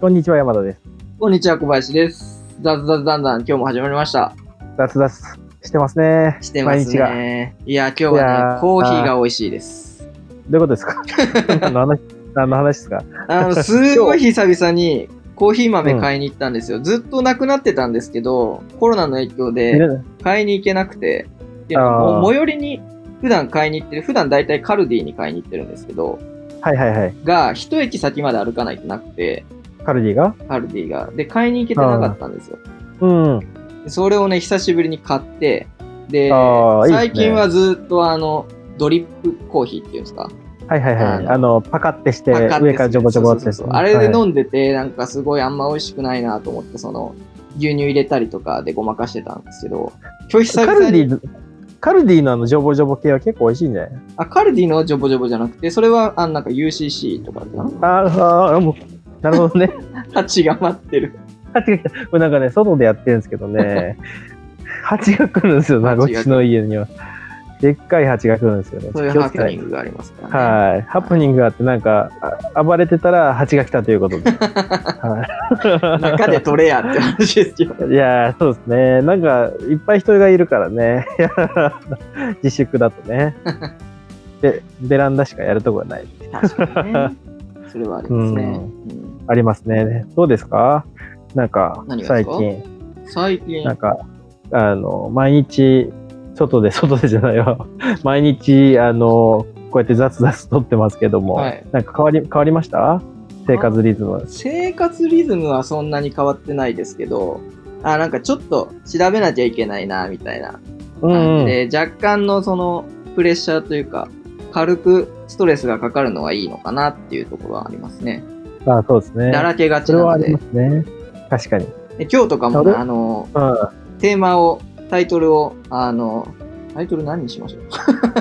こんにちは、山田です。こんにちは、小林です。ザズザズダンダン、今日も始まりました。雑雑してますね。してます。ね。いや、今日はね、コーヒーが美味しいです。どういうことですか？何の話何の話ですか？あの、すごい久々にコーヒー豆買いに行ったんですよ。ずっとなくなってたんですけど、コロナの影響で買いに行けなくて、っていう最寄りに普段買いに行ってる、普段大体カルディに買いに行ってるんですけど、はいはいはい。が、一駅先まで歩かないとなくて、カルディが？カルディが。で、買いに行けてなかったんですよ。うん。でそれをね、久しぶりに買って、で、あーいいね最近はずっとあの、ドリップコーヒーっていうんですか？はいはいはい。あのあの、パカってして、パカ上からジョボジョボってそうそうそうあれではい飲んでて、なんかすごいあんま美味しくないなと思って、その、牛乳入れたりとかでごまかしてたんですけど、今日久カルディ、カルディのあの、ジョボジョボ系は結構美味しいんじゃない？あ、カルディのジョボジョボじゃなくて、それは、あなんか UCC とかかなあーあー、もう、なるほどね。蜂が待ってる。蜂が来た。これなんかね、外でやってるんですけどね、蜂が来るんですよ、蜂が来るうちの家には。でっかい蜂が来るんですよね。そういうハプニングがありますからね。はい。ハプニングがあって、なんか、あ暴れてたら蜂が来たということで。は中で取れやって話ですけど。い。いやー、そうですね。なんか、いっぱい人がいるからね。自粛だとね。で、ベランダしかやるとこがない。確かにね。それはありますね。うんありますね。どうですか？なんか最近、最近、なんか、あの、毎日、外で、外でじゃないよ。毎日、あの、こうやって雑々撮ってますけども、はいなんか変わり、変わりました？生活リズム。生活リズムはそんなに変わってないですけど、あ、なんかちょっと調べなきゃいけないな、みたいなうんうん。感じで、若干のそのプレッシャーというか、軽くストレスがかかるのはいいのかなっていうところはありますね。あそうですね。だらけがちなのではありま。すね。確かに。で今日とかもね、あの、うん。テーマを、タイトルを、あの、タイトル何にしましょう？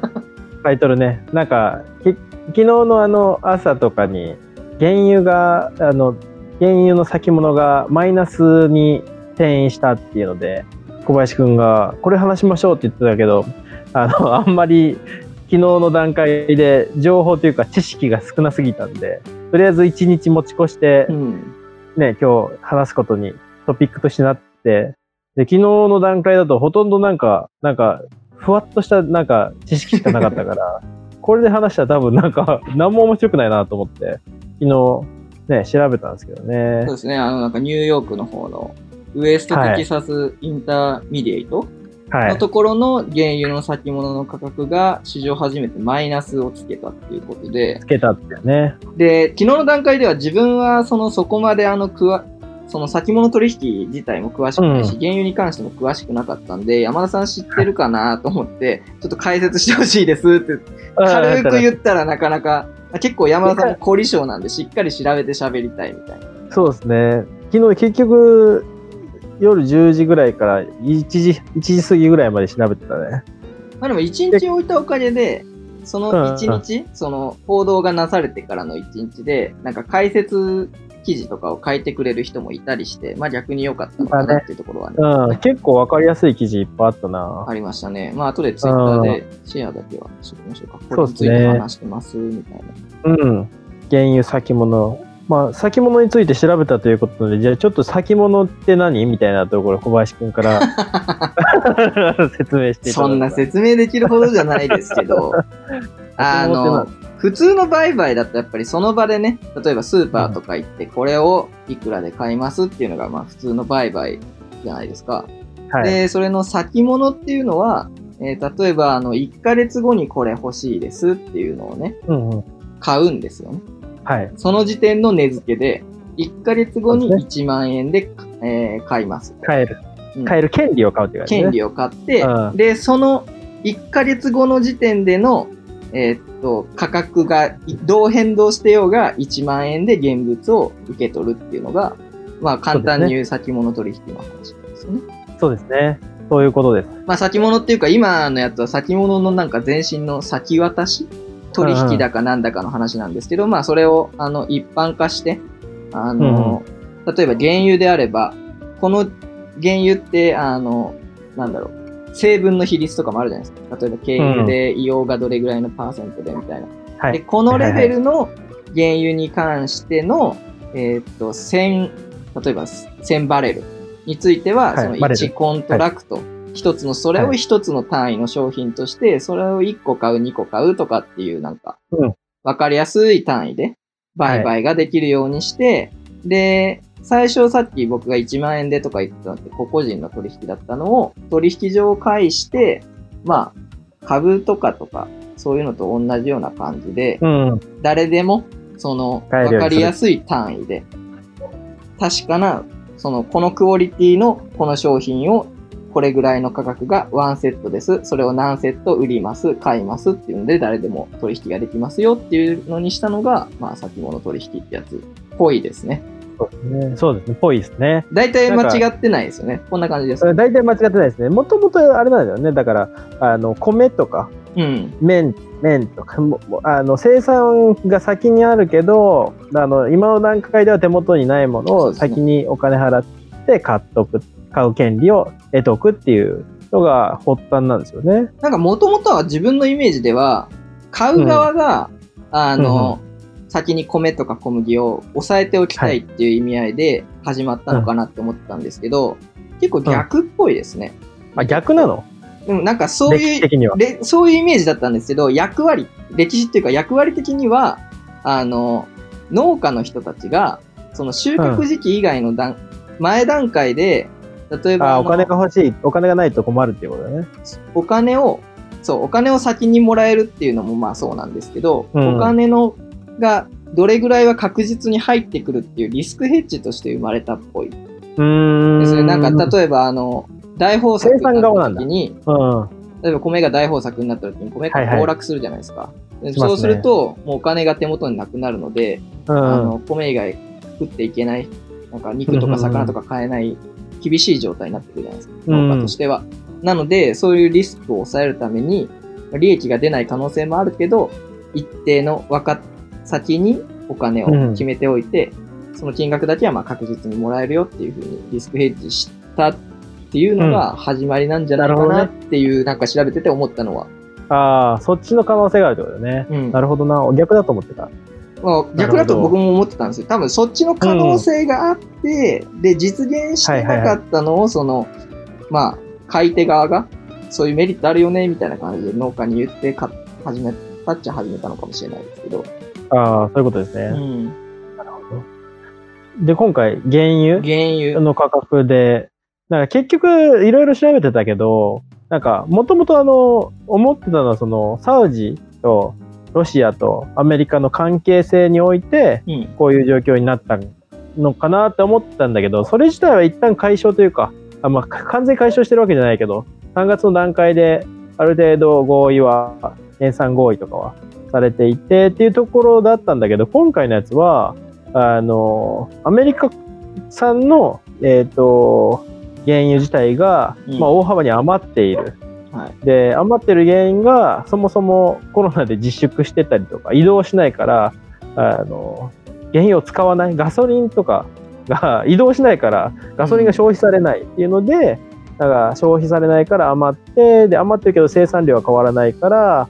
タイトルね。なんか、き昨日のあの朝とかに、原油が、あの、原油の先物がマイナスに転移したっていうので、小林くんが、これ話しましょうって言ってたけど、あの、あんまり昨日の段階で情報というか知識が少なすぎたんで、とりあえず一日持ち越して、うん。ね、今日話すことにトピックとしてなって、で、昨日の段階だとほとんどなんか、なんか、ふわっとしたなんか知識しかなかったから、これで話したら多分なんか、何も面白くないなと思って、昨日、ね、調べたんですけどねそう。ですね、あの、なんかニューヨークの方の、ウエストテキサスインターミディエイト、はい。のところの原油の先物の価格が史上初めてマイナスをつけたっていうことでつ、けたってね。で、昨日の段階では自分はそのそこまであのくわ、その先物取引自体も詳しくないし、うん原油に関しても詳しくなかったんで、山田さん知ってるかなと思って、ちょっと解説してほしいですって軽く言ったらなかなか、結構山田さんも凝り性なんでしっかり調べて喋りたいみたいな。そうですね。昨日結局、夜10時ぐらいから1時、1時過ぎぐらいまで調べてたね。まあでも一日置いたおかげで、その一日、その報道がなされてからの一日で、なんか解説記事とかを書いてくれる人もいたりして、まあ逆に良かったのかなっていうところはね、うん、結構わかりやすい記事いっぱいあったな。ありましたね。まあ後でツイッターでシェアだけはしときましょうか。これについそうですねて話してますみたいな。うん。原油先物。まあ、先物について調べたということで、じゃあちょっと先物って何？みたいなところ、小林くんから 説明していただそんな説明できるほどじゃないですけど、あの、普通の売買だとやっぱりその場でね、例えばスーパーとか行ってこれをいくらで買いますっていうのがまあ普通の売買じゃないですか。はい。で、それの先物っていうのは、えー例えばあの1ヶ月後にこれ欲しいですっていうのをね、うんうん。買うんですよね。はい。その時点の値付けで、1ヶ月後にそうで1万円で、えー買います。買える。うん買える権利を買うって感じね。権利を買って、うんで、その1ヶ月後の時点での、えーっと、価格がいどう変動してようが1万円で現物を受け取るっていうのが、まあ簡単に言う先物取引の話ですよね。そうですね。そういうことです。まあ先物っていうか今のやつは先物のなんか前身の先渡し取引だかなんだかの話なんですけど、まあそれをあの一般化して、あの、例えば原油であれば、この原油って、あの、なんだろう、成分の比率とかもあるじゃないですか。例えば、軽油で硫黄がどれぐらいのパーセントでみたいな。はい。で、このレベルの原油に関しての、えーっと、1000、例えば1000バレルについては、そのはいバレル1コントラクト、一つの、それをはい。一つの単位の商品として、それを1個買う、2個買うとかっていう、なんかうん、わかりやすい単位で売買ができるようにして、で、最初さっき僕が1万円でとか言ってたのって、個々人の取引だったのを、取引所を介して、まあ、株とかとか、そういうのと同じような感じで、うん。誰でも、その、わかりやすい単位で、確かな、その、このクオリティのこの商品を、これぐらいの価格がワンセットです。それを何セット売ります、買いますっていうので、誰でも取引ができますよっていうのにしたのが、まあ、先物取引ってやつっぽいですね。そうですね。そうですね。ぽいですね。大体間違ってないですよね。こんな感じです大体間違ってないですね。もともとあれなんだよね。だから、あの、米とか、うん。麺、麺とかも、もあの、生産が先にあるけど、あの、今の段階では手元にないものを先にお金払って買っとく、買う権利を得とくっていうのが発端なんですよね。なんかもともとは自分のイメージでは、買う側が、あの、先に米とか小麦を抑えておきたいっていう意味合いで始まったのかなって思ってたんですけど、結構逆っぽいですね。あ、逆なの？でもなんかそう歴いう、史的には。れそういうイメージだったんですけど、役割、歴史っていうか役割的には、あの、農家の人たちが、その収穫時期以外の段、前段階で、例えばお金が欲しい。お金がないと困るっていうことだね。お金を、そう、お金を先にもらえるっていうのもまあそうなんですけど、うんお金のがどれぐらいは確実に入ってくるっていうリスクヘッジとして生まれたっぽい。うーん。ですね。なんか例えばあの、大豊作になった時に、うん。例えば米が大豊作になった時に米がはいはい暴落するじゃないですか。でしますねそうすると、もうお金が手元になくなるので、うん。あの米以外食っていけない、なんか肉とか魚とか買えない厳しい状態になってくるじゃないですか、うん農家としては。なので、そういうリスクを抑えるために、利益が出ない可能性もあるけど、一定の分かっ先にお金を決めておいて、その金額だけはまあ確実にもらえるよっていうふうにリスクヘッジしたっていうのが始まりなんじゃないかなっていう、なんか調べてて思ったのは。ああ、そっちの可能性があるってことだね。うんなるほどな。逆だと思ってた。まあ、逆だと僕も思ってたんですよ。多分そっちの可能性があって、で、実現してなかったのを、その、まあ、買い手側が、そういうメリットあるよね、みたいな感じで農家に言ってか始めたっちゃ始めたのかもしれないですけど。ああ、そういうことですね。うん。なるほど。で、今回、原油原油。の価格で、なんか結局、いろいろ調べてたけど、なんか、もともとあの、思ってたのは、その、サウジとロシアとアメリカの関係性において、うん。こういう状況になったのかなって思ってたんだけど、それ自体は一旦解消というか、あまあ、か完全に解消してるわけじゃないけど、3月の段階である程度合意は、減産合意とかはされていてっていうところだったんだけど、今回のやつは、あの、アメリカ産の、えっ、と、原油自体が、うんまあ、大幅に余っている。はい。で、余ってる原因が、そもそもコロナで自粛してたりとか、移動しないから、あの、原油を使わない、ガソリンとかが 移動しないから、ガソリンが消費されないっていうので、だから消費されないから余って、で、余ってるけど生産量は変わらないから、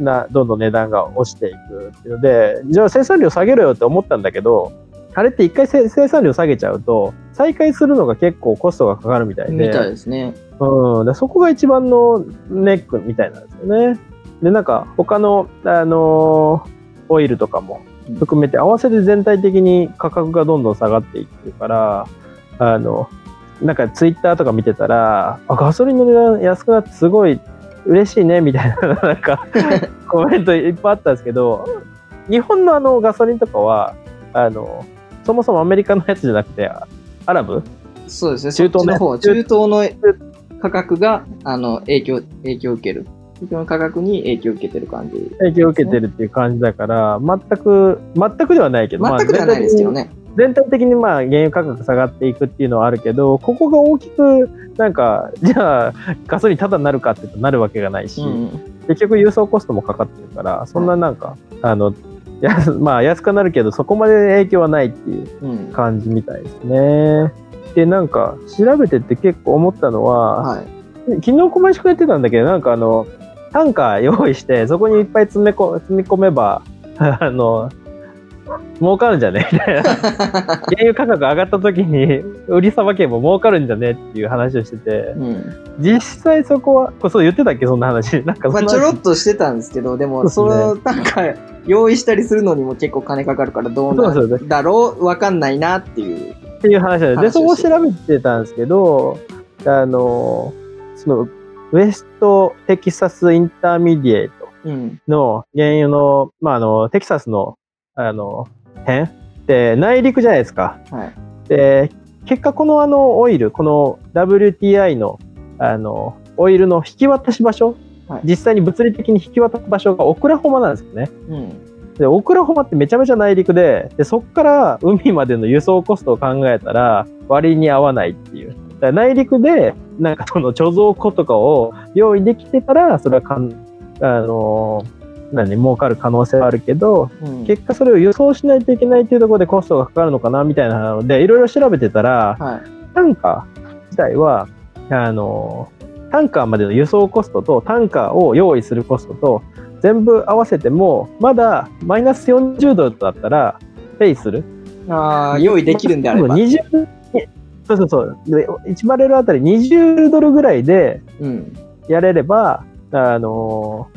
な、どんどん値段が落ちていくっていうので、じゃあ生産量下げろよって思ったんだけど、あれって一回生産量下げちゃうと、再開するのが結構コストがかかるみたいで。みたいですね。うん、でそこが一番のネックみたいなんですよね。で、なんか他の、あのーオイルとかも含めて合わせて全体的に価格がどんどん下がっていってるから、あの、なんかツイッターとか見てたら、あ、ガソリンの値段安くなってすごい嬉しいねみたいな、なんか コメントいっぱいあったんですけど、日本のあのガソリンとかは、あの、そもそもアメリカのやつじゃなくて、アラブ？そうですね。中東の方、中東の価格が、あの、影響、影響を受ける。中東の価格に影響を受けてる感じ。影響を受けてるっていう感じだから、全く、全くではないけど、まあ全くではないですけどね。全体的にまあ原油価格下がっていくっていうのはあるけど、ここが大きく、なんか、じゃあ、ガソリンタダになるかっていうとなるわけがないし、うん。結局輸送コストもかかってるから、そんななんか、あの、や まあ安くなるけど、そこまで影響はないっていううん。感じみたいですね。で、なんか、調べてって結構思ったのは、はい。昨日小林くんやってたんだけど、なんかあの、タンカー用意して、そこにいっぱい詰めこ積み込めば、あの、儲かるんじゃね？みたいな。原油価格上がった時に売りさばけば儲かるんじゃね？っていう話をしてて、うん。実際そこは、これそう言ってたっけ？そんな話。なんかそまあ、ちょろっとしてたんですけど、でも、その、なんか、用意したりするのにも結構金かかるからどうなんだろうわかんないなっていう。っていう話で、で話そこを調べてたんですけど、あの、その、ウエストテキサスインターミディエイトうん。の原油の、まあ、あの、テキサスの、あの、辺って内陸じゃないですか。はい。で、結果このあのオイル、この WTI の、あの、オイルの引き渡し場所、はい実際に物理的に引き渡す場所がオクラホマなんですよね。うん。で、オクラホマってめちゃめちゃ内陸で、で、そこから海までの輸送コストを考えたら割に合わないっていう。だから内陸で、なんかその貯蔵庫とかを用意できてたら、それはかん、あのー、何、儲かる可能性はあるけど、うん。結果それを輸送しないといけないっていうところでコストがかかるのかなみたいなので、いろいろ調べてたら、はい。タンカー自体は、あの、タンカーまでの輸送コストとタンカーを用意するコストと全部合わせても、まだマイナス40ドルだったら、ペイする。ああ、用意できるんであれば。20そうそうそう。で、1バレルあたり20ドルぐらいでうん。やれれば、あの、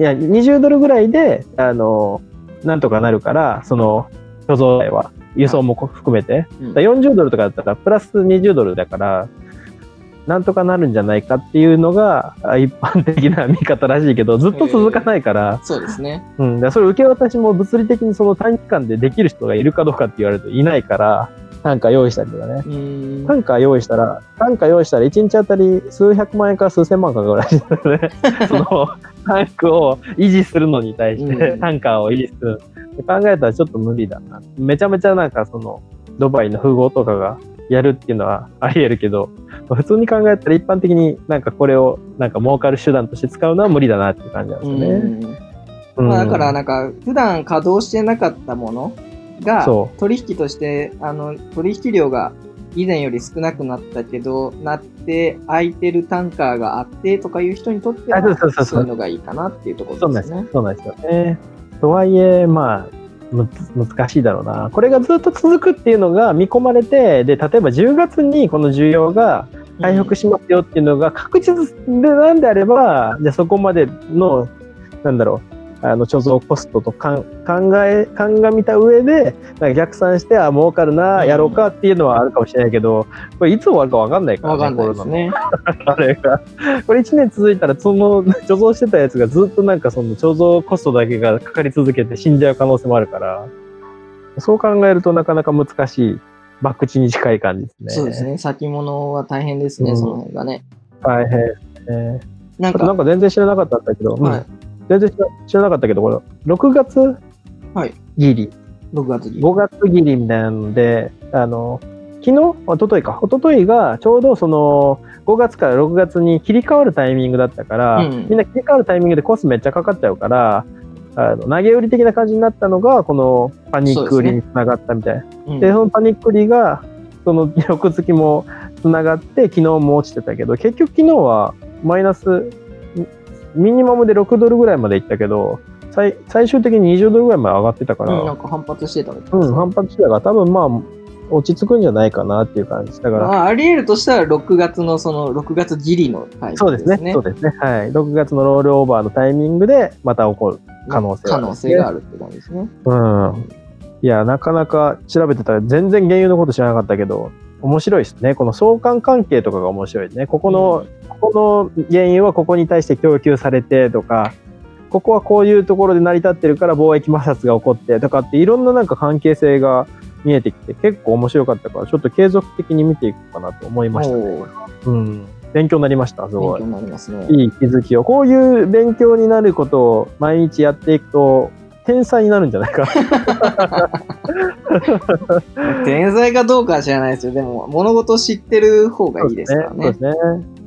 いや、20ドルぐらいで、あの、なんとかなるから、その、貯蔵代は、輸送も含めて。うんだから40ドルとかだったらプラス20ドルだからなんとかなるんじゃないかっていうのがあ一般的な見方らしいけどずっと続かないから,、そうですね。うん、それ受け渡しも物理的にその短期間でできる人がいるかどうかって言われるといないから単価用意したりとかね。うーん。単価用意したら単価用意したら1日あたり数百万円から数千万かかるらしいんだよね。そのタンクを維持するのに対して、うん。単価を維持する考えたらちょっと無理だな。めちゃめちゃなんかそのドバイの富豪とかがやるっていうのはあり得るけど普通に考えたら一般的になんかこれをなんか儲かる手段として使うのは無理だなっていう感じなんですよね。うん。まあ、だからななんか普段稼働してなかったものがそ取引としてあの取引量が以前より少なくなったけどなって空いてるタンカーがあってとかいう人にとってはあそういうのがいいかなっていうとこそうなんですね。そうなんですよね。とはいえ、まあ、む難しいだろうな。これがずっと続くっていうのが見込まれて、で、例えば10月にこの需要が回復しますよっていうのが確実でなんであれば、じゃあそこまでの、なんだろう、あの貯蔵コストとかん考え、鑑みた上で、なんか逆算して、あ、儲かるな、うんやろうかっていうのはあるかもしれないけど、これいつ終わるかわかんないからね、わかんないですね。あれが。これ1年続いたら、その貯蔵してたやつがずっとなんかその貯蔵コストだけがかかり続けて死んじゃう可能性もあるから、そう考えるとなかなか難しい、博打に近い感じですね。そうです。ね。先物は大変ですね、うんその辺がね。大変ね。なんあとなんか、か全然知らなかったんだけど、うんはい、全然知らなかったけど、これ、6月？はい。ギリ、6月に。5月ギリみたいなので、あの、昨日？一昨日か。一昨日がちょうどその、5月から6月に切り替わるタイミングだったから、うん。みんな切り替わるタイミングでコストめっちゃかかっちゃうから、あの投げ売り的な感じになったのが、このパニック売りにつながったみたいな。うん。で、そのパニック売りが、その翌月もつながって、昨日も落ちてたけど、結局昨日はマイナス、ミニマムで6ドルぐらいまでいったけど、最最終的に20ドルぐらいまで上がってたから、うんなんか反発してたみたいうん、反発してたから、多分まあ、落ち着くんじゃないかなっていう感じ。だから、まあ、あり得るとしたら6月のその6月ギリのタイそうですね。そうですね。はい。6月のロールオーバーのタイミングで、また起こる可能性があ可る能性があるって感じですね。うん。いや、なかなか調べてたら全然原油のこと知らなかったけど、面白いですね。この相関関係とかが面白いね。ここの、ここの原油はここに対して供給されてとか、ここはこういうところで成り立ってるから貿易摩擦が起こってとかっていろんななんか関係性が見えてきて結構面白かったからちょっと継続的に見ていこうかなと思いましたね。勉強になりました。すごい。いい気づきを。こういう勉強になることを毎日やっていくと、天才になるんじゃないか。天才かどうかは知らないですよ。でも、物事を知ってる方がいいですからね。そうですね。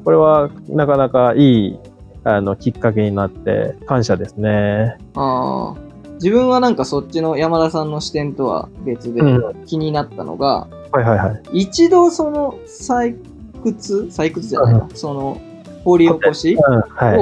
これはなかなかいいあのきっかけになって感謝ですね。ああ。自分はなんかそっちの山田さんの視点とは別でう気になったのが、はいはいはい。一度その採掘、採掘じゃないな、その掘り起こし。を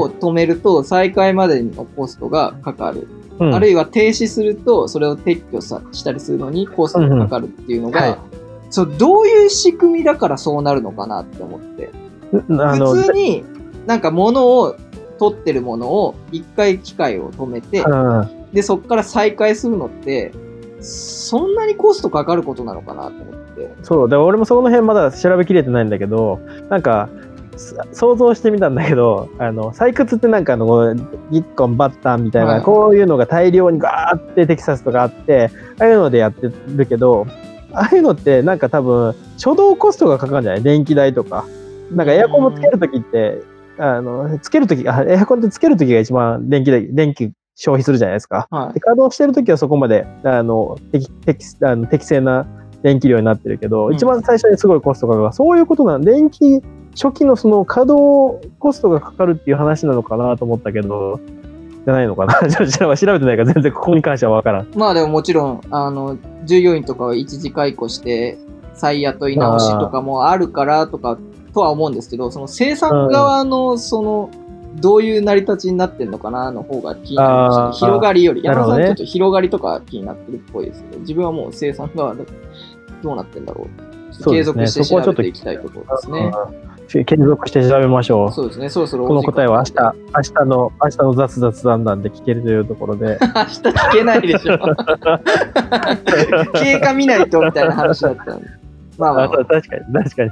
止めると再開までのコストがかかる。うんあるいは停止すると、それを撤去さしたりするのにコストがかかるっていうのが、うんはいそうどういう仕組みだからそうなるのかなって思って。普通になんか物を取ってるものを一回機械を止めて、うん。で、そこから再開するのって、そんなにコストかかることなのかなと思って。そう。で俺もその辺まだ調べきれてないんだけどなんかす想像してみたんだけどあの採掘ってなんかあのこうギッコンバッタンみたいな、はい。こういうのが大量にガーってテキサスとかあってああいうのでやってるけどああいうのってなんか多分初動コストがかかるんじゃない？電気代とかなんかエアコンもつけるときってあのつけるときあエアコンってつけるときが一番電気代電気消費するじゃないですか。はいで。稼働してるときはそこまであの適適あの適正な電気量になってるけど、うん一番最初にすごいコストがかかるそういうことなん電気初期のその稼働コストがかかるっていう話なのかなと思ったけどじゃないのかな 調べてないから全然ここに関しては分からん。まあでももちろん、あの、従業員とかを一時解雇して、再雇い直しとかもあるからとか、とは思うんですけど、その生産側の、その、どういう成り立ちになってんのかなの方が気になりました広がりより。山田さんちょっと広がりとか気になってるっぽいですけど、自分はもう生産側でどうなってんだろう。継続して調べていきたいところですね。うん継続して調べましょう。そうですね、そろそろこの答えは明日、明日の、明日の雑雑談談で聞けるというところで。明日聞けないでしょ。経過見ないとみたいな話だったんで。まあまああまあ、確かに、確かに。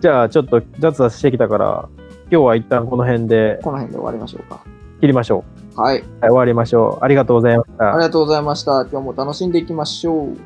じゃあ、ちょっと雑談してきたから、今日は一旦この辺でこの辺で終わりましょうか。切りましょう。はい。はい、終わりましょう。ありがとうございましたあり。がとうございました。今日も楽しんでいきましょう。